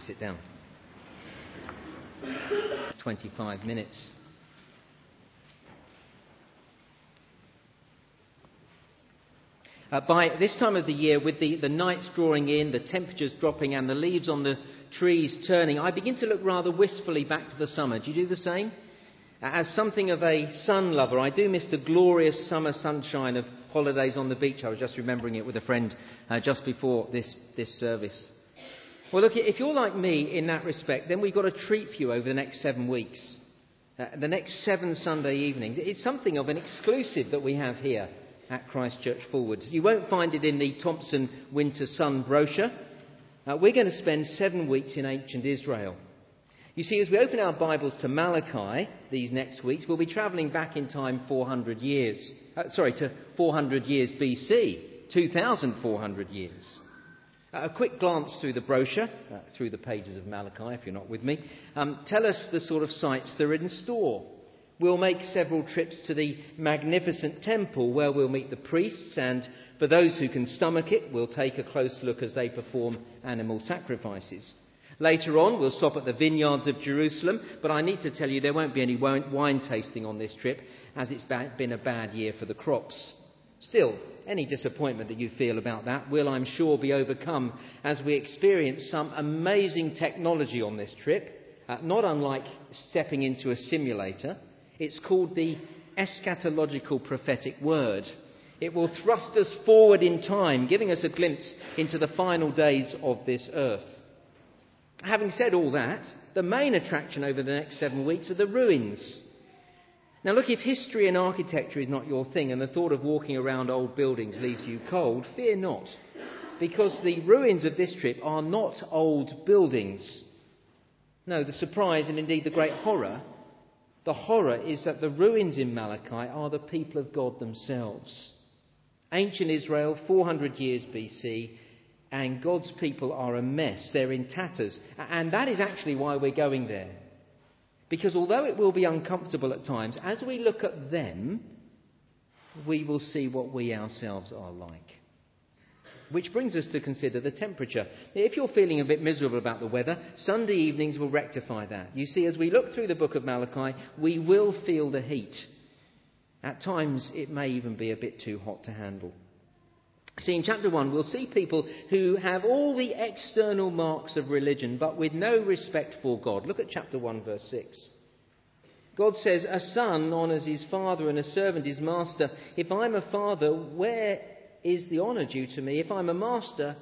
sit down. 25 minutes. Uh, by this time of the year, with the, the nights drawing in, the temperatures dropping, and the leaves on the trees turning, I begin to look rather wistfully back to the summer. Do you do the same? As something of a sun lover, I do miss the glorious summer sunshine of holidays on the beach. I was just remembering it with a friend uh, just before this, this service. Well, look, if you're like me in that respect, then we've got a treat for you over the next seven weeks. Uh, the next seven Sunday evenings. It's something of an exclusive that we have here at Christchurch Forwards. You won't find it in the Thomson Winter Sun brochure. Uh, we're going to spend seven weeks in ancient Israel. You see, as we open our Bibles to Malachi these next weeks, we'll be travelling back in time 400 years. Uh, sorry, to 400 years BC, 2,400 years. A quick glance through the brochure, uh, through the pages of Malachi, if you're not with me, um, tell us the sort of sights that are in store. We'll make several trips to the magnificent temple where we'll meet the priests, and for those who can stomach it, we'll take a close look as they perform animal sacrifices. Later on, we'll stop at the vineyards of Jerusalem, but I need to tell you there won't be any wine tasting on this trip, as it's been a bad year for the crops. Still, any disappointment that you feel about that will, I'm sure, be overcome as we experience some amazing technology on this trip, uh, not unlike stepping into a simulator. It's called the eschatological prophetic word. It will thrust us forward in time, giving us a glimpse into the final days of this earth. Having said all that, the main attraction over the next seven weeks are the ruins. Now, look, if history and architecture is not your thing and the thought of walking around old buildings leaves you cold, fear not, because the ruins of this trip are not old buildings. No, the surprise and indeed the great horror the horror is that the ruins in Malachi are the people of God themselves. Ancient Israel, 400 years BC, and God's people are a mess. They're in tatters. And that is actually why we're going there. Because although it will be uncomfortable at times, as we look at them, we will see what we ourselves are like. Which brings us to consider the temperature. If you're feeling a bit miserable about the weather, Sunday evenings will rectify that. You see, as we look through the book of Malachi, we will feel the heat. At times, it may even be a bit too hot to handle. See, in chapter 1, we'll see people who have all the external marks of religion, but with no respect for God. Look at chapter 1, verse 6. God says, A son honours his father and a servant his master. If I'm a father, where is the honour due to me? If I'm a master,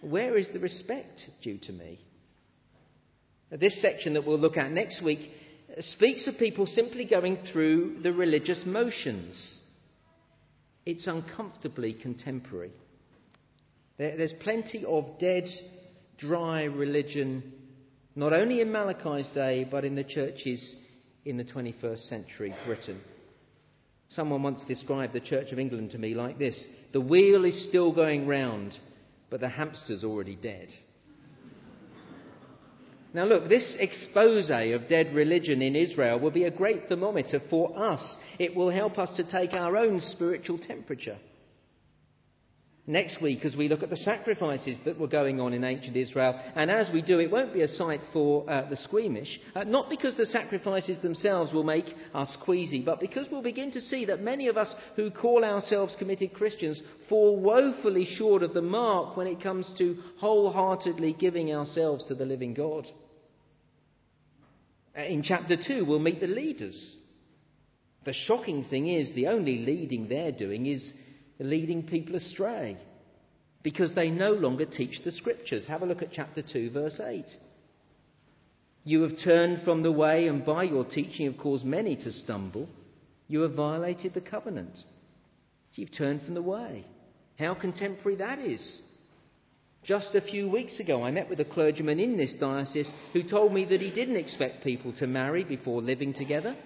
where is the respect due to me? This section that we'll look at next week speaks of people simply going through the religious motions. It's uncomfortably contemporary. there's plenty of dead, dry religion, not only in Malachi's day, but in the churches in the 21st century Britain. Someone once described the Church of England to me like this The wheel is still going round, but the hamster's already dead. Now, look, this expose of dead religion in Israel will be a great thermometer for us. It will help us to take our own spiritual temperature. Next week, as we look at the sacrifices that were going on in ancient Israel, and as we do, it won't be a sight for uh, the squeamish, uh, not because the sacrifices themselves will make us queasy, but because we'll begin to see that many of us who call ourselves committed Christians fall woefully short of the mark when it comes to wholeheartedly giving ourselves to the living God. Uh, in chapter 2, we'll meet the leaders. The shocking thing is, the only leading they're doing is leading people astray because they no longer teach the scriptures. Have a look at chapter 2, verse 8. You have turned from the way, and by your teaching have caused many to stumble. You have violated the covenant. You've turned from the way. How contemporary that is. Just a few weeks ago, I met with a clergyman in this diocese who told me that he didn't expect people to marry before living together.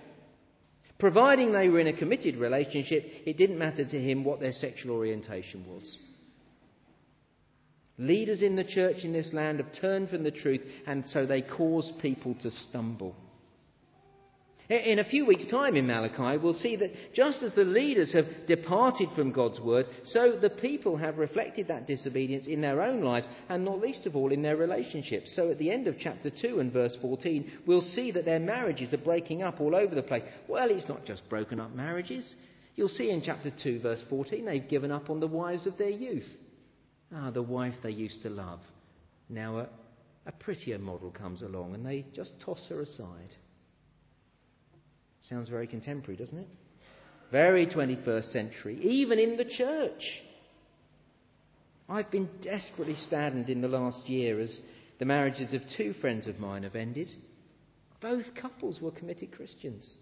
Providing they were in a committed relationship, it didn't matter to him what their sexual orientation was. Leaders in the church in this land have turned from the truth, and so they cause people to stumble. In a few weeks' time in Malachi, we'll see that just as the leaders have departed from God's word, so the people have reflected that disobedience in their own lives, and not least of all in their relationships. So at the end of chapter 2 and verse 14, we'll see that their marriages are breaking up all over the place. Well, it's not just broken up marriages. You'll see in chapter 2, verse 14, they've given up on the wives of their youth. Ah, the wife they used to love. Now a, a prettier model comes along, and they just toss her aside. Sounds very contemporary, doesn't it? Very 21st century, even in the church. I've been desperately saddened in the last year as the marriages of two friends of mine have ended. Both couples were committed Christians.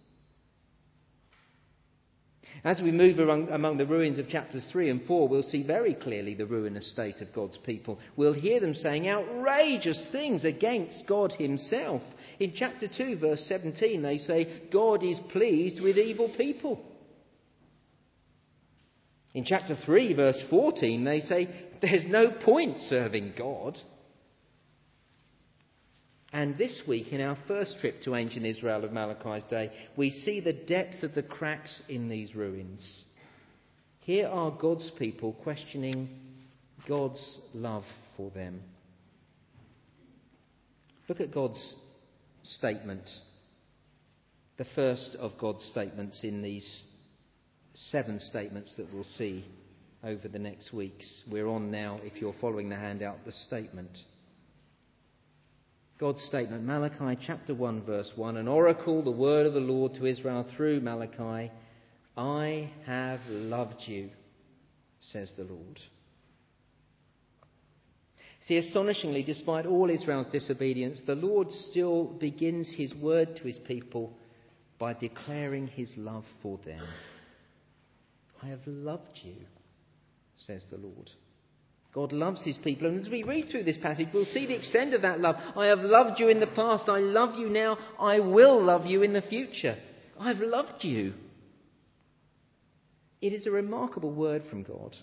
As we move among the ruins of chapters 3 and 4, we'll see very clearly the ruinous state of God's people. We'll hear them saying outrageous things against God Himself. In chapter 2, verse 17, they say, God is pleased with evil people. In chapter 3, verse 14, they say, There's no point serving God. And this week, in our first trip to ancient Israel of Malachi's day, we see the depth of the cracks in these ruins. Here are God's people questioning God's love for them. Look at God's statement, the first of God's statements in these seven statements that we'll see over the next weeks. We're on now, if you're following the handout, the statement. God's statement, Malachi chapter 1, verse 1, an oracle, the word of the Lord to Israel through Malachi I have loved you, says the Lord. See, astonishingly, despite all Israel's disobedience, the Lord still begins his word to his people by declaring his love for them. I have loved you, says the Lord. God loves his people. And as we read through this passage, we'll see the extent of that love. I have loved you in the past. I love you now. I will love you in the future. I've loved you. It is a remarkable word from God.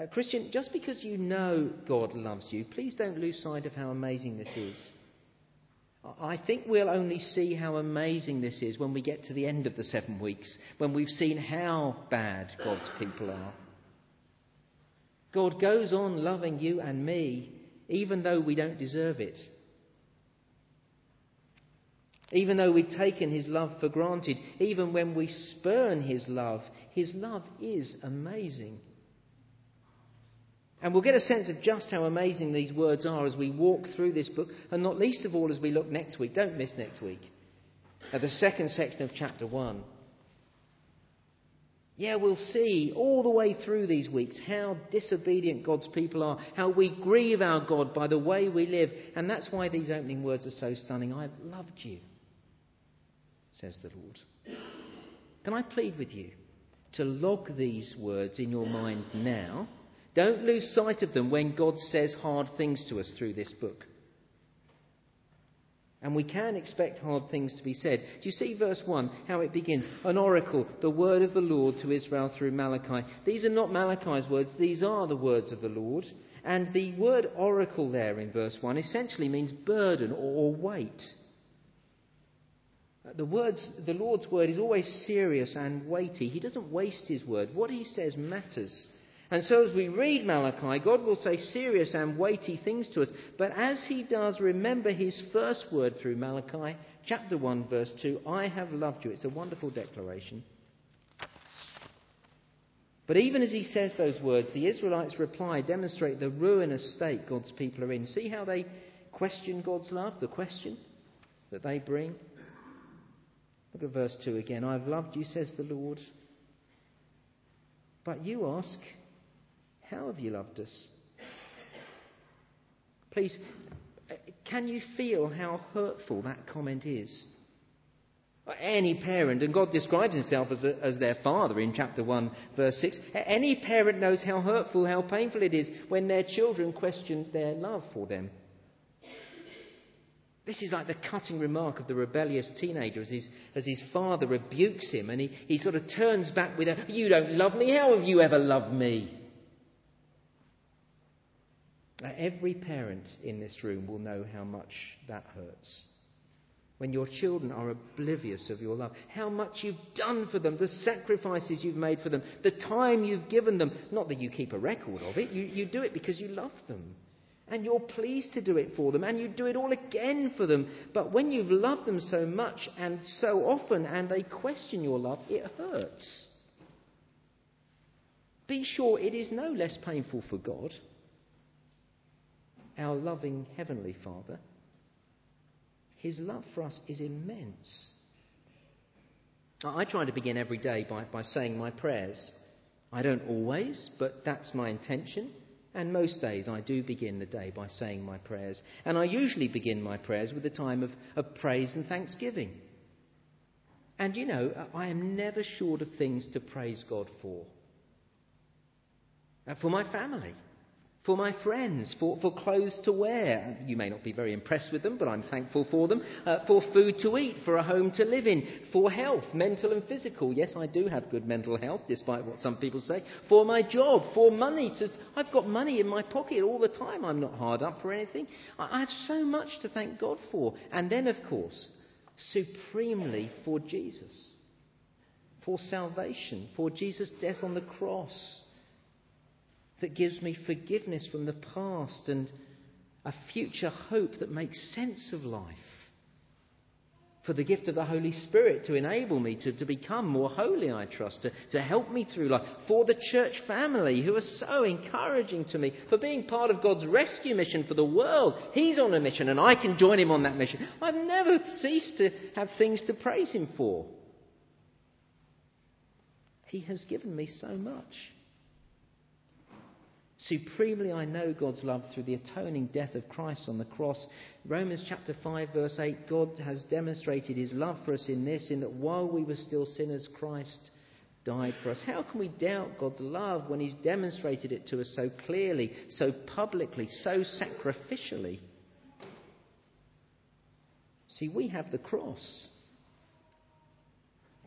Uh, Christian, just because you know God loves you, please don't lose sight of how amazing this is. I think we'll only see how amazing this is when we get to the end of the seven weeks, when we've seen how bad God's people are. God goes on loving you and me even though we don't deserve it. Even though we've taken his love for granted, even when we spurn his love, his love is amazing. And we'll get a sense of just how amazing these words are as we walk through this book, and not least of all as we look next week. Don't miss next week. At the second section of chapter 1. Yeah, we'll see all the way through these weeks how disobedient God's people are, how we grieve our God by the way we live. And that's why these opening words are so stunning. I've loved you, says the Lord. Can I plead with you to log these words in your mind now? Don't lose sight of them when God says hard things to us through this book. And we can expect hard things to be said. Do you see verse 1, how it begins? An oracle, the word of the Lord to Israel through Malachi. These are not Malachi's words, these are the words of the Lord. And the word oracle there in verse 1 essentially means burden or weight. The, words, the Lord's word is always serious and weighty. He doesn't waste his word. What he says matters. And so, as we read Malachi, God will say serious and weighty things to us. But as He does, remember His first word through Malachi, chapter 1, verse 2 I have loved you. It's a wonderful declaration. But even as he says those words, the Israelites' reply demonstrate the ruinous state God's people are in. See how they question God's love, the question that they bring? Look at verse 2 again. I've loved you, says the Lord. But you ask, how have you loved us? Please, uh, can you feel how hurtful that comment is? Uh, any parent, and God describes himself as, a, as their father in chapter 1, verse 6. Any parent knows how hurtful, how painful it is when their children question their love for them. This is like the cutting remark of the rebellious teenager as his, as his father rebukes him and he, he sort of turns back with a, You don't love me. How have you ever loved me? Every parent in this room will know how much that hurts. when your children are oblivious of your love, how much you've done for them, the sacrifices you've made for them, the time you've given them. Not that you keep a record of it, you, you do it because you love them. And you're pleased to do it for them, and you do it all again for them. But when you've loved them so much and so often, and they question your love, it hurts. Be sure it is no less painful for God, our loving Heavenly Father, his love for us is immense. I try to begin every day by, by saying my prayers. I don't always, but that's my intention. And most days I do begin the day by saying my prayers. And I usually begin my prayers with a time of, of praise and thanksgiving. And you know, I am never short of things to praise God for. Uh, for my family for my friends, for, for clothes to wear. You may not be very impressed with them, but I'm thankful for them. Uh, for food to eat, for a home to live in, for health, mental and physical. Yes, I do have good mental health, despite what some people say. For my job, for money. To, I've got money in my pocket all the time. I'm not hard up for anything. I, I have so much to thank God for. And then, of course, supremely for Jesus, for salvation, for Jesus' death on the cross that gives me forgiveness from the past and a future hope that makes sense of life. For the gift of the Holy Spirit to enable me to, to become more holy, I trust, to, to help me through life. For the church family who are so encouraging to me. For being part of God's rescue mission for the world. He's on a mission and I can join him on that mission. I've never ceased to have things to praise him for. He has given me so much. Supremely, I know God's love through the atoning death of Christ on the cross. Romans chapter 5, verse 8 God has demonstrated his love for us in this, in that while we were still sinners, Christ died for us. How can we doubt God's love when he's demonstrated it to us so clearly, so publicly, so sacrificially? See, we have the cross.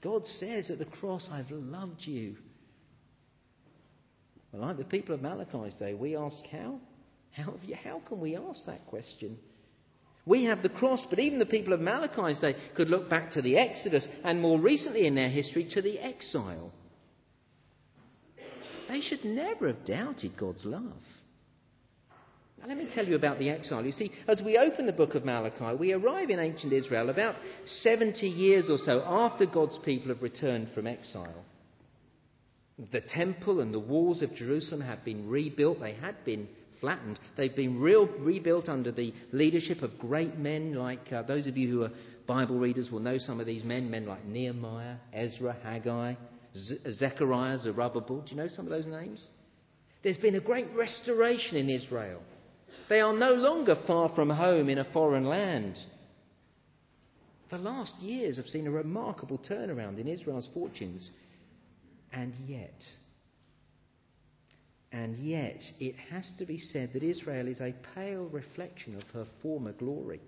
God says at the cross, I've loved you. Well, like the people of Malachi's day, we ask how? How, how can we ask that question? We have the cross, but even the people of Malachi's day could look back to the Exodus and more recently in their history to the exile. They should never have doubted God's love. Now, let me tell you about the exile. You see, as we open the book of Malachi, we arrive in ancient Israel about 70 years or so after God's people have returned from exile. The temple and the walls of Jerusalem have been rebuilt. They had been flattened. They've been real, rebuilt under the leadership of great men like uh, those of you who are Bible readers will know some of these men, men like Nehemiah, Ezra, Haggai, Z- Zechariah, Zerubbabel. Do you know some of those names? There's been a great restoration in Israel. They are no longer far from home in a foreign land. The last years have seen a remarkable turnaround in Israel's fortunes. And yet, and yet, it has to be said that Israel is a pale reflection of her former glory.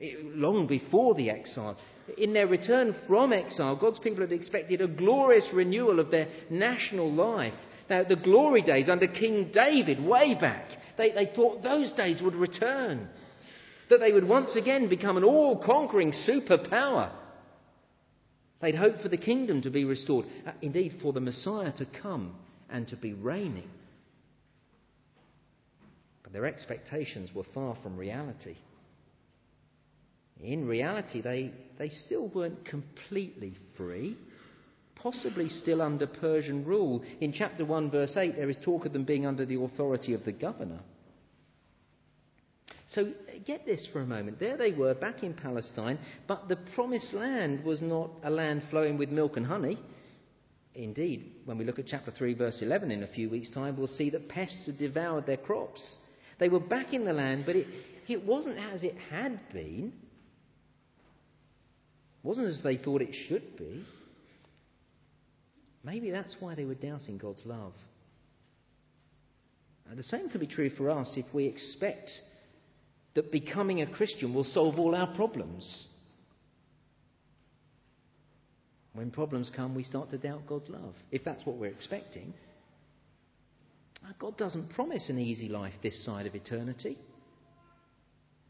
It, long before the exile, in their return from exile, God's people had expected a glorious renewal of their national life. Now, the glory days under King David, way back, they, they thought those days would return. That they would once again become an all conquering superpower. They'd hoped for the kingdom to be restored, uh, indeed, for the Messiah to come and to be reigning. But their expectations were far from reality. In reality, they, they still weren't completely free, possibly still under Persian rule. In chapter 1, verse 8, there is talk of them being under the authority of the governor. So get this for a moment. There they were back in Palestine, but the promised land was not a land flowing with milk and honey. Indeed, when we look at chapter 3, verse 11 in a few weeks' time, we'll see that pests had devoured their crops. They were back in the land, but it, it wasn't as it had been. It wasn't as they thought it should be. Maybe that's why they were doubting God's love. And the same can be true for us if we expect that becoming a Christian will solve all our problems. When problems come, we start to doubt God's love, if that's what we're expecting. God doesn't promise an easy life this side of eternity.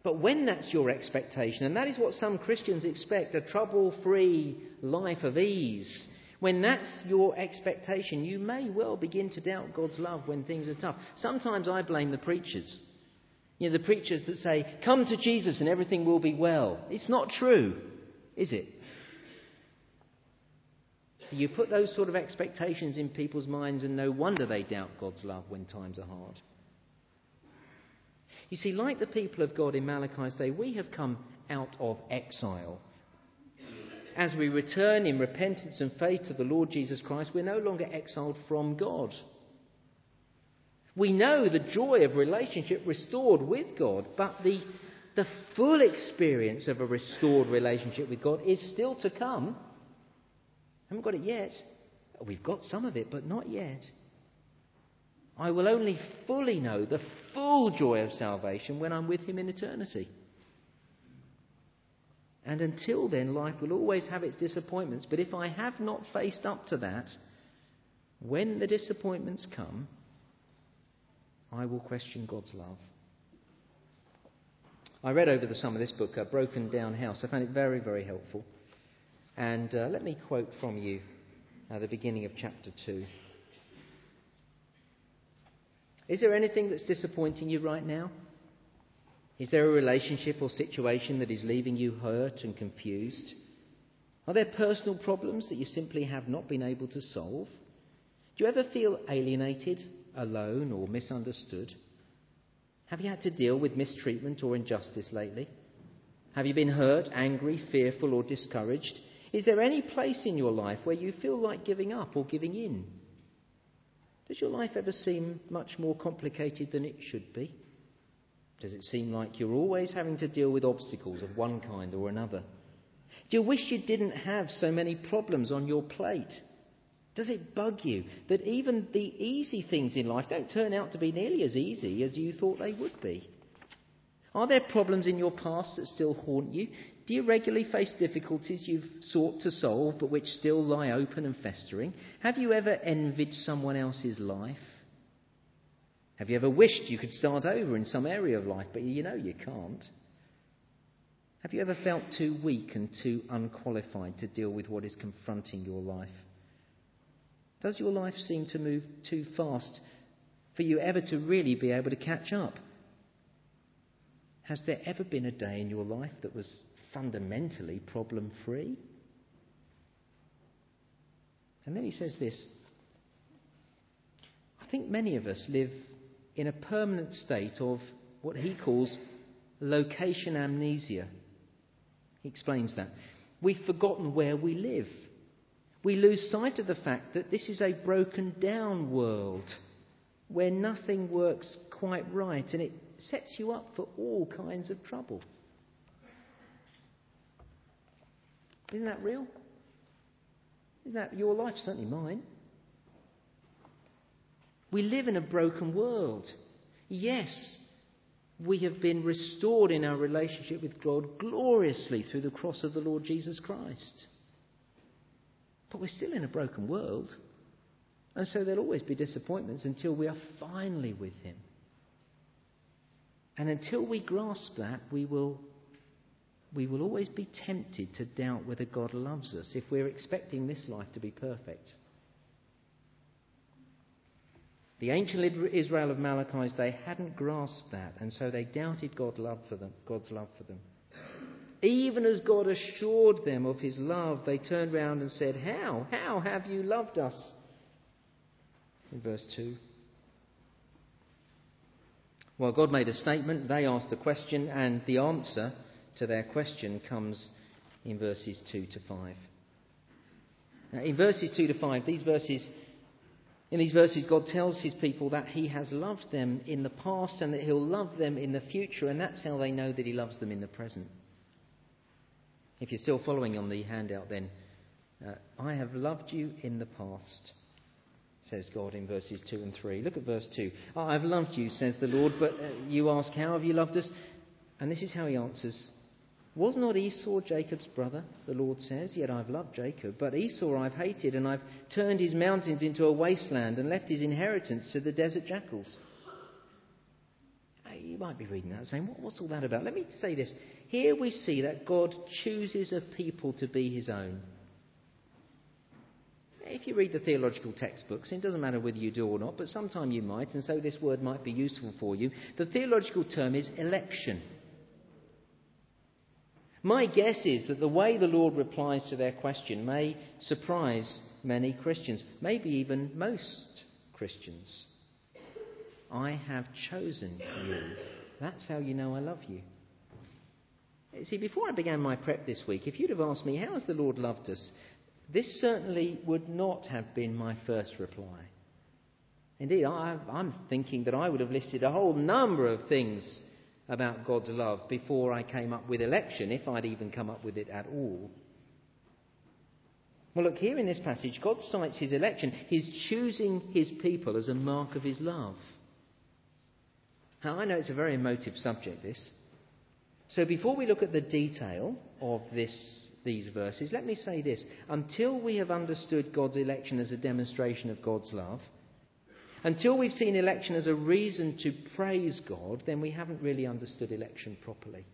But when that's your expectation, and that is what some Christians expect a trouble free life of ease, when that's your expectation, you may well begin to doubt God's love when things are tough. Sometimes I blame the preachers. You know, the preachers that say, Come to Jesus and everything will be well. It's not true, is it? So you put those sort of expectations in people's minds, and no wonder they doubt God's love when times are hard. You see, like the people of God in Malachi's day, we have come out of exile. As we return in repentance and faith to the Lord Jesus Christ, we're no longer exiled from God. We know the joy of relationship restored with God, but the, the full experience of a restored relationship with God is still to come. Haven't got it yet. We've got some of it, but not yet. I will only fully know the full joy of salvation when I'm with Him in eternity. And until then, life will always have its disappointments. But if I have not faced up to that, when the disappointments come, I will question God's love. I read over the summer this book, A Broken Down House. I found it very, very helpful. And uh, let me quote from you at the beginning of chapter 2. Is there anything that's disappointing you right now? Is there a relationship or situation that is leaving you hurt and confused? Are there personal problems that you simply have not been able to solve? Do you ever feel alienated, alone, or misunderstood? Have you had to deal with mistreatment or injustice lately? Have you been hurt, angry, fearful, or discouraged? Is there any place in your life where you feel like giving up or giving in? Does your life ever seem much more complicated than it should be? Does it seem like you're always having to deal with obstacles of one kind or another? Do you wish you didn't have so many problems on your plate? Does it bug you that even the easy things in life don't turn out to be nearly as easy as you thought they would be? Are there problems in your past that still haunt you? Do you regularly face difficulties you've sought to solve but which still lie open and festering? Have you ever envied someone else's life? Have you ever wished you could start over in some area of life, but you know you can't? Have you ever felt too weak and too unqualified to deal with what is confronting your life? Does your life seem to move too fast for you ever to really be able to catch up? Has there ever been a day in your life that was fundamentally problem free? And then he says this I think many of us live in a permanent state of what he calls location amnesia. He explains that. We've forgotten where we live. We lose sight of the fact that this is a broken down world where nothing works quite right and it sets you up for all kinds of trouble. Isn't that real? Isn't that your life? Certainly mine. We live in a broken world. Yes, we have been restored in our relationship with God gloriously through the cross of the Lord Jesus Christ. But we're still in a broken world. And so there'll always be disappointments until we are finally with Him. And until we grasp that, we will, we will always be tempted to doubt whether God loves us if we're expecting this life to be perfect. The ancient Israel of Malachi's day hadn't grasped that, and so they doubted God love them, God's love for them. Even as God assured them of his love, they turned round and said, How? How have you loved us? In verse 2. Well, God made a statement, they asked a question, and the answer to their question comes in verses 2 to 5. Now, in verses 2 to 5, these verses, in these verses, God tells his people that he has loved them in the past and that he'll love them in the future, and that's how they know that he loves them in the present. If you're still following on the handout, then uh, I have loved you in the past says God in verses 2 and 3. Look at verse 2. Oh, I've loved you, says the Lord, but uh, you ask, How have you loved us? And this is how he answers. Was not Esau Jacob's brother, the Lord says? Yet I've loved Jacob. But Esau I've hated, and I've turned his mountains into a wasteland and left his inheritance to the desert jackals. you might be reading that saying, what's all that about? Let me say this. Here we see that God chooses a people to be his own. If you read the theological textbooks, it doesn't matter whether you do or not, but sometime you might, and so this word might be useful for you. The theological term is election. My guess is that the way the Lord replies to their question may surprise many Christians, maybe even most Christians. I have chosen you. That's how you know I love you. See, before I began my prep this week, if you'd have asked me, How has the Lord loved us? this certainly would not have been my first reply. Indeed, I, am thinking that I would have listed a whole number of things about God's love before I came up with election, if I'd even come up with it at all. Well, look, here in this passage, God cites his election, his choosing his people as a mark of his love. Now, I know it's a very emotive subject, this. So before we look at the detail of this, these verses, let me say this. Until we have understood God's election as a demonstration of God's love, until we've seen election as a reason to praise God, then we haven't really understood election properly.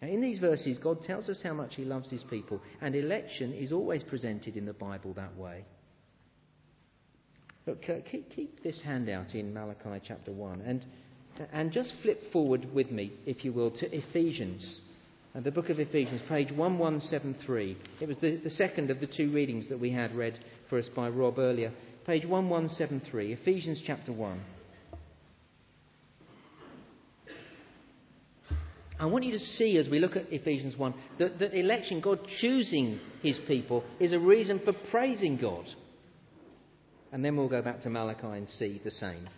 Now, in these verses, God tells us how much He loves His people, and election is always presented in the Bible that way. Look, keep, keep this handout in Malachi chapter 1 and, and just flip forward with me, if you will, to Ephesians. Uh, the book of Ephesians, page 1173. It was the, the second of the two readings that we had read for us by Rob earlier. Page 1173, Ephesians chapter 1. I want you to see as we look at Ephesians 1 that, that election, God choosing his people, is a reason for praising God. And then we'll go back to Malachi and see the same.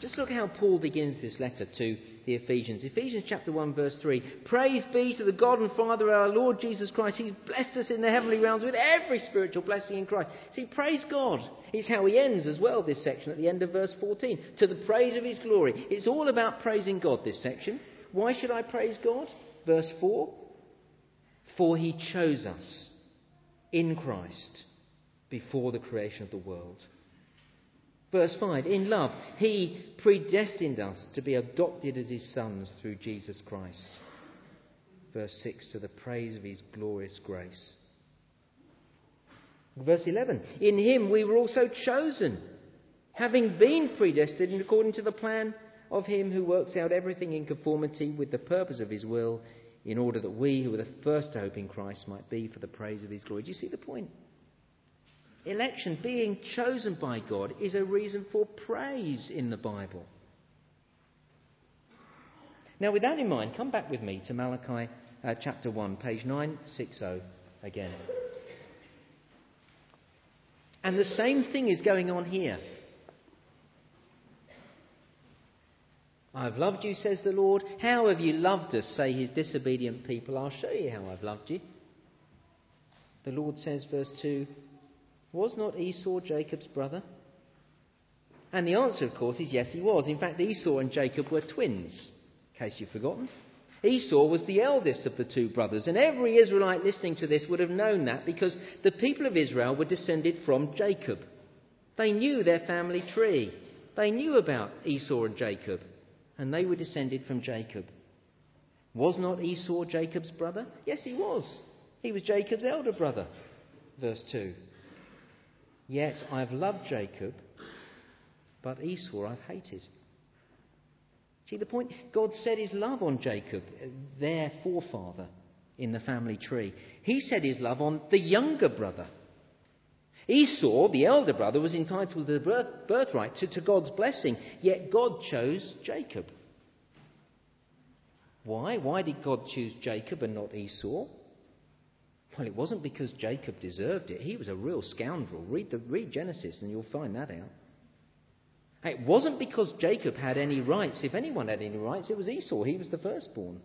Just look how Paul begins this letter to the Ephesians. Ephesians chapter 1, verse 3. Praise be to the God and Father of our Lord Jesus Christ. He's blessed us in the heavenly realms with every spiritual blessing in Christ. See, praise God. It's how he ends as well, this section, at the end of verse 14. To the praise of his glory. It's all about praising God, this section. Why should I praise God? Verse 4. For he chose us in Christ before the creation of the world. Verse 5 In love, He predestined us to be adopted as His sons through Jesus Christ. Verse 6 To the praise of His glorious grace. Verse 11 In Him we were also chosen, having been predestined according to the plan of Him who works out everything in conformity with the purpose of His will, in order that we who were the first to hope in Christ might be for the praise of His glory. Do you see the point? Election, being chosen by God, is a reason for praise in the Bible. Now, with that in mind, come back with me to Malachi uh, chapter 1, page 960 again. And the same thing is going on here. I've loved you, says the Lord. How have you loved us, say his disobedient people? I'll show you how I've loved you. The Lord says, verse 2 was not Esau Jacob's brother? And the answer, of course, is yes, he was. In fact, Esau and Jacob were twins, in case you've forgotten. Esau was the eldest of the two brothers, and every Israelite listening to this would have known that because the people of Israel were descended from Jacob. They knew their family tree. They knew about Esau and Jacob, and they were descended from Jacob. Was not Esau Jacob's brother? Yes, he was. He was Jacob's elder brother. Verse 2. Yet I've loved Jacob, but Esau I've hated. See the point? God set his love on Jacob, uh, their forefather in the family tree. He set his love on the younger brother. Esau, the elder brother, was entitled to the birth, birthright to, to God's blessing, yet God chose Jacob. Why? Why did God choose Jacob and not Esau? Well, it wasn't because Jacob deserved it. He was a real scoundrel. Read, the, read Genesis and you'll find that out. It wasn't because Jacob had any rights. If anyone had any rights, it was Esau. He was the firstborn.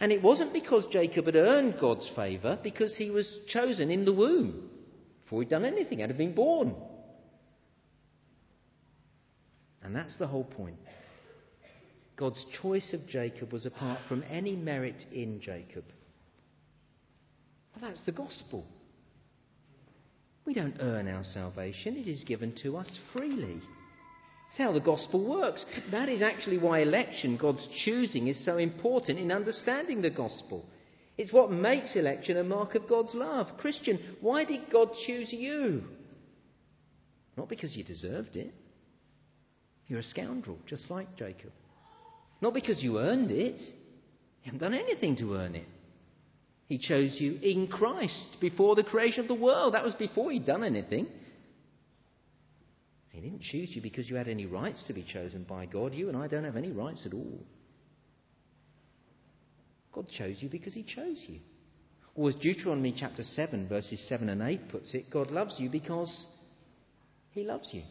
And it wasn't because Jacob had earned God's favour, because he was chosen in the womb before he'd done anything, had been born. And that's the whole point. God's choice of Jacob was apart from any merit in Jacob. That's the gospel. We don't earn our salvation, it is given to us freely. It's how the gospel works. That is actually why election, God's choosing, is so important in understanding the gospel. It's what makes election a mark of God's love. Christian, why did God choose you? Not because you deserved it. You're a scoundrel, just like Jacob. Not because you earned it. You haven't done anything to earn it. He chose you in Christ before the creation of the world. That was before he'd done anything. He didn't choose you because you had any rights to be chosen by God. You and I don't have any rights at all. God chose you because he chose you. Or as Deuteronomy chapter 7, verses 7 and 8 puts it, God loves you because he loves you.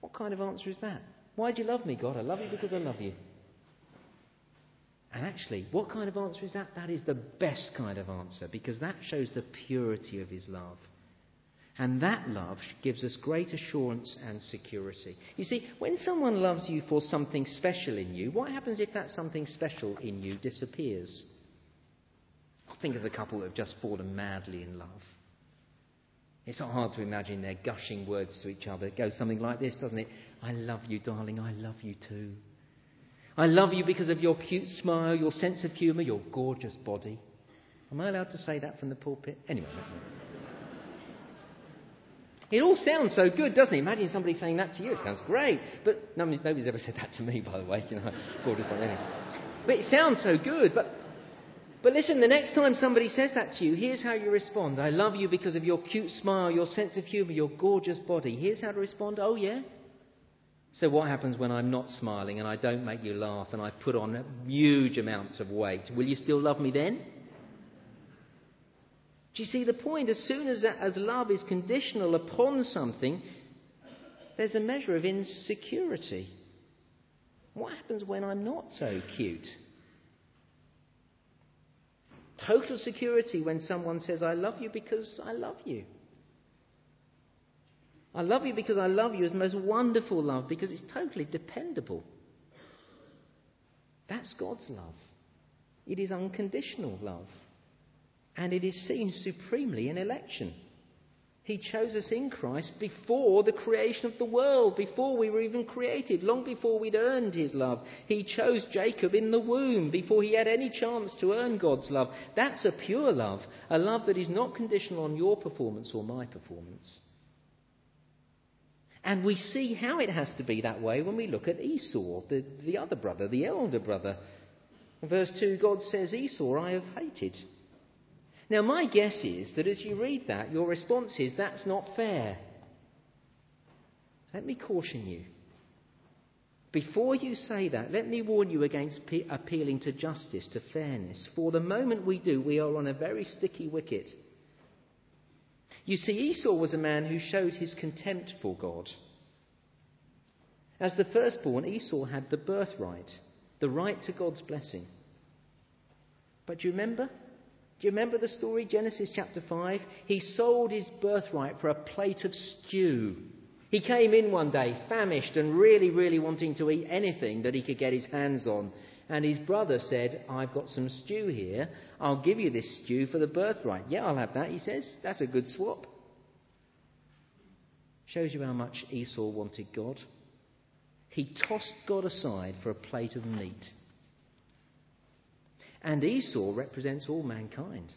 What kind of answer is that? Why do you love me, God? I love you because I love you. And actually, what kind of answer is that? That is the best kind of answer because that shows the purity of his love. And that love gives us great assurance and security. You see, when someone loves you for something special in you, what happens if that something special in you disappears? Think of the couple that have just fallen madly in love. It's not hard to imagine their gushing words to each other. It goes something like this, doesn't it? I love you, darling. I love you too. I love you because of your cute smile, your sense of humour, your gorgeous body. Am I allowed to say that from the pulpit? Anyway. It all sounds so good, doesn't it? Imagine somebody saying that to you. It sounds great. But nobody's, nobody's ever said that to me, by the way. You know, gorgeous body. Anyway. But it sounds so good. But but listen, the next time somebody says that to you, here's how you respond. I love you because of your cute smile, your sense of humour, your gorgeous body. Here's how to respond. Oh, yeah? So, what happens when I'm not smiling and I don't make you laugh and I put on huge amounts of weight? Will you still love me then? Do you see the point? As soon as, as love is conditional upon something, there's a measure of insecurity. What happens when I'm not so cute? Total security when someone says, I love you because I love you. I love you because I love you is the most wonderful love because it's totally dependable. That's God's love. It is unconditional love. And it is seen supremely in election. He chose us in Christ before the creation of the world, before we were even created, long before we'd earned His love. He chose Jacob in the womb before he had any chance to earn God's love. That's a pure love, a love that is not conditional on your performance or my performance. And we see how it has to be that way when we look at Esau, the, the other brother, the elder brother. In verse 2, God says, Esau I have hated. Now, my guess is that as you read that, your response is, that's not fair. Let me caution you. Before you say that, let me warn you against appealing to justice, to fairness. For the moment we do, we are on a very sticky wicket. You see, Esau was a man who showed his contempt for God. As the firstborn, Esau had the birthright, the right to God's blessing. But do you remember? Do you remember the story? Genesis chapter 5. He sold his birthright for a plate of stew. He came in one day, famished and really, really wanting to eat anything that he could get his hands on. And his brother said, I've got some stew here. I'll give you this stew for the birthright. Yeah, I'll have that, he says. That's a good swap. Shows you how much Esau wanted God. He tossed God aside for a plate of meat. And Esau represents all mankind.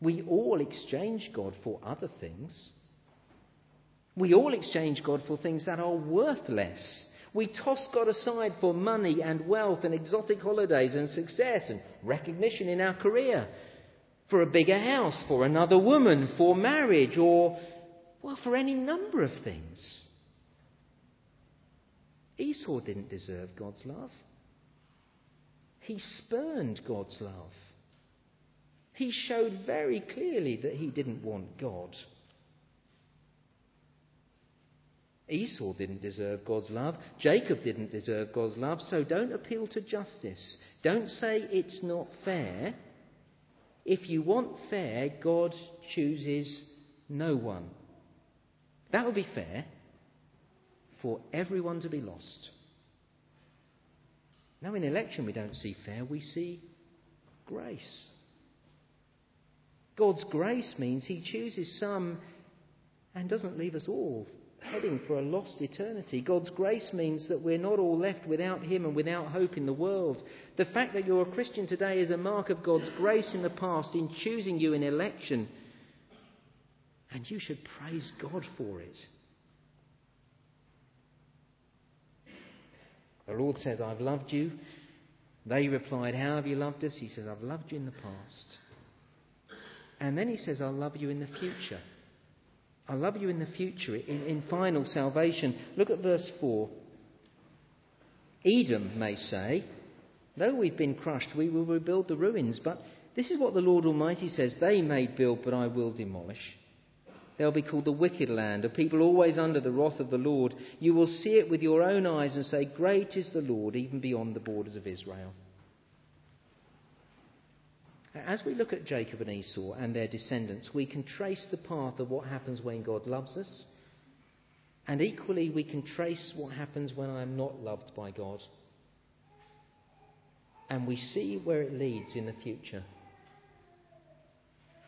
We all exchange God for other things. We all exchange God for things that are worthless. We toss God aside for money and wealth and exotic holidays and success and recognition in our career, for a bigger house, for another woman, for marriage, or, well, for any number of things. Esau didn't deserve God's love. He spurned God's love. He showed very clearly that he didn't want God. Esau didn't deserve God's love. Jacob didn't deserve God's love. So don't appeal to justice. Don't say it's not fair. If you want fair, God chooses no one. That would be fair for everyone to be lost. Now, in election, we don't see fair, we see grace. God's grace means He chooses some and doesn't leave us all heading for a lost eternity. God's grace means that we're not all left without Him and without hope in the world. The fact that you're a Christian today is a mark of God's grace in the past in choosing you in election. And you should praise God for it. The Lord says, I've loved you. They replied, How have you loved us? He says, I've loved you in the past. And then he says, I'll love you in the future. I love you in the future, in, in final salvation. Look at verse 4. Edom may say, Though we've been crushed, we will rebuild the ruins. But this is what the Lord Almighty says They may build, but I will demolish. They'll be called the wicked land, a people always under the wrath of the Lord. You will see it with your own eyes and say, Great is the Lord, even beyond the borders of Israel. As we look at Jacob and Esau and their descendants, we can trace the path of what happens when God loves us, and equally we can trace what happens when I am not loved by God. And we see where it leads in the future.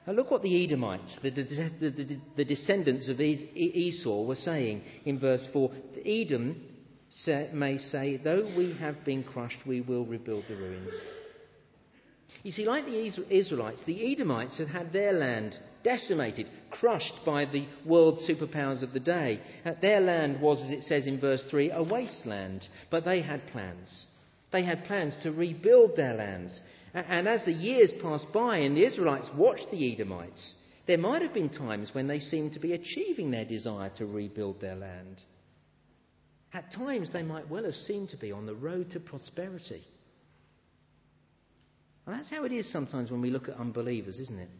Now look what the Edomites, the, the, the, descendants of Esau, were saying in verse 4. Edom may say, Though we have been crushed, we will rebuild the ruins. You see, like the Israelites, the Edomites had had their land decimated, crushed by the world superpowers of the day. Uh, their land was, as it says in verse 3, a wasteland, but they had plans. They had plans to rebuild their lands. And as the years passed by and the Israelites watched the Edomites, there might have been times when they seemed to be achieving their desire to rebuild their land. At times, they might well have seemed to be on the road to prosperity. And that's how it is sometimes when we look at unbelievers, isn't it?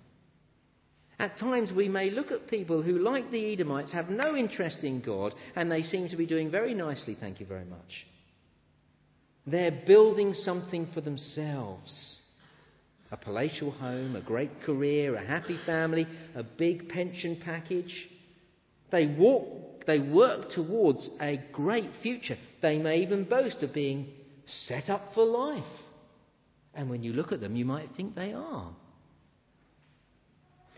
At times we may look at people who, like the Edomites, have no interest in God and they seem to be doing very nicely, thank you very much. They're building something for themselves a palatial home, a great career, a happy family, a big pension package. They, walk, they work towards a great future. They may even boast of being set up for life. And when you look at them, you might think they are.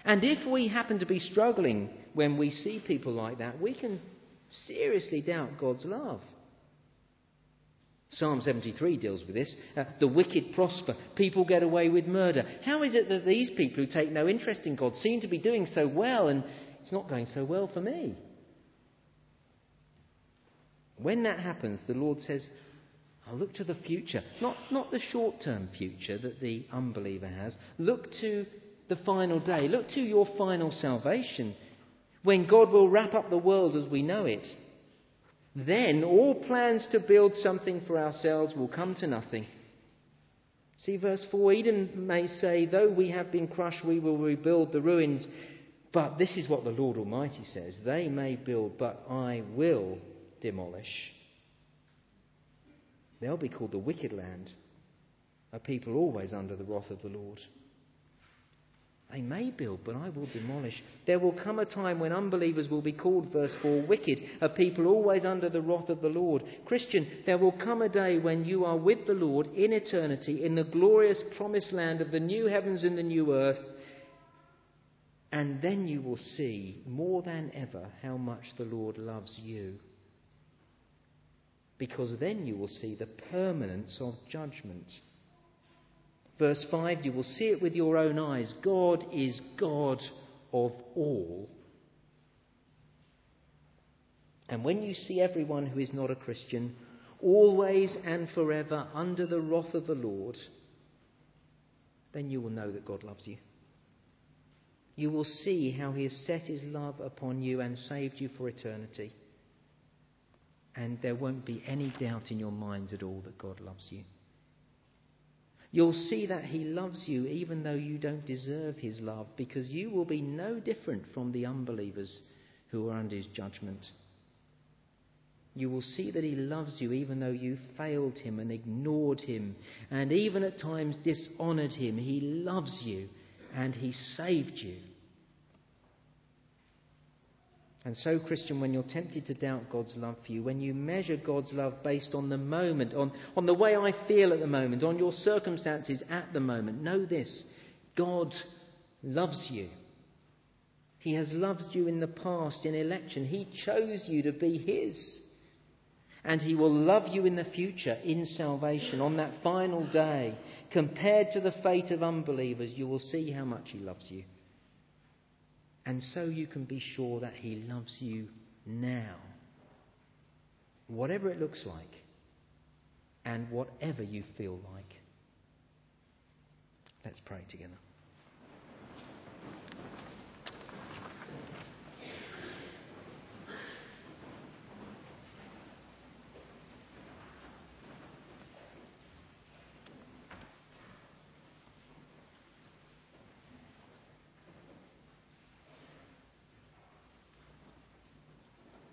And if we happen to be struggling when we see people like that, we can seriously doubt God's love. Psalm 73 deals with this. Uh, the wicked prosper. People get away with murder. How is it that these people who take no interest in God seem to be doing so well and it's not going so well for me? When that happens, the Lord says, I'll look to the future, not, not the short term future that the unbeliever has. Look to the final day. Look to your final salvation when God will wrap up the world as we know it. Then all plans to build something for ourselves will come to nothing. See verse 4 Edom may say, Though we have been crushed, we will rebuild the ruins. But this is what the Lord Almighty says They may build, but I will demolish. They'll be called the wicked land, a people always under the wrath of the Lord. They may build, but I will demolish. There will come a time when unbelievers will be called, verse 4, wicked, a people always under the wrath of the Lord. Christian, there will come a day when you are with the Lord in eternity, in the glorious promised land of the new heavens and the new earth. And then you will see more than ever how much the Lord loves you because then you will see the permanence of judgment. Verse 5 you will see it with your own eyes. God is God of all. And when you see everyone who is not a Christian always and forever under the wrath of the Lord, then you will know that God loves you. You will see how He has set His love upon you and saved you for eternity and there won't be any doubt in your minds at all that God loves you. You'll see that He loves you even though you don't deserve His love because you will be no different from the unbelievers who are under His judgment. You will see that He loves you even though you failed Him and ignored Him and even at times dishonoured Him. He loves you and He saved you. And so, Christian, when you're tempted to doubt God's love for you, when you measure God's love based on the moment, on, on the way I feel at the moment, on your circumstances at the moment, know this God loves you. He has loved you in the past in election. He chose you to be His. And He will love you in the future in salvation. On that final day, compared to the fate of unbelievers, you will see how much He loves you. And so you can be sure that He loves you now. Whatever it looks like, and whatever you feel like. Let's pray together.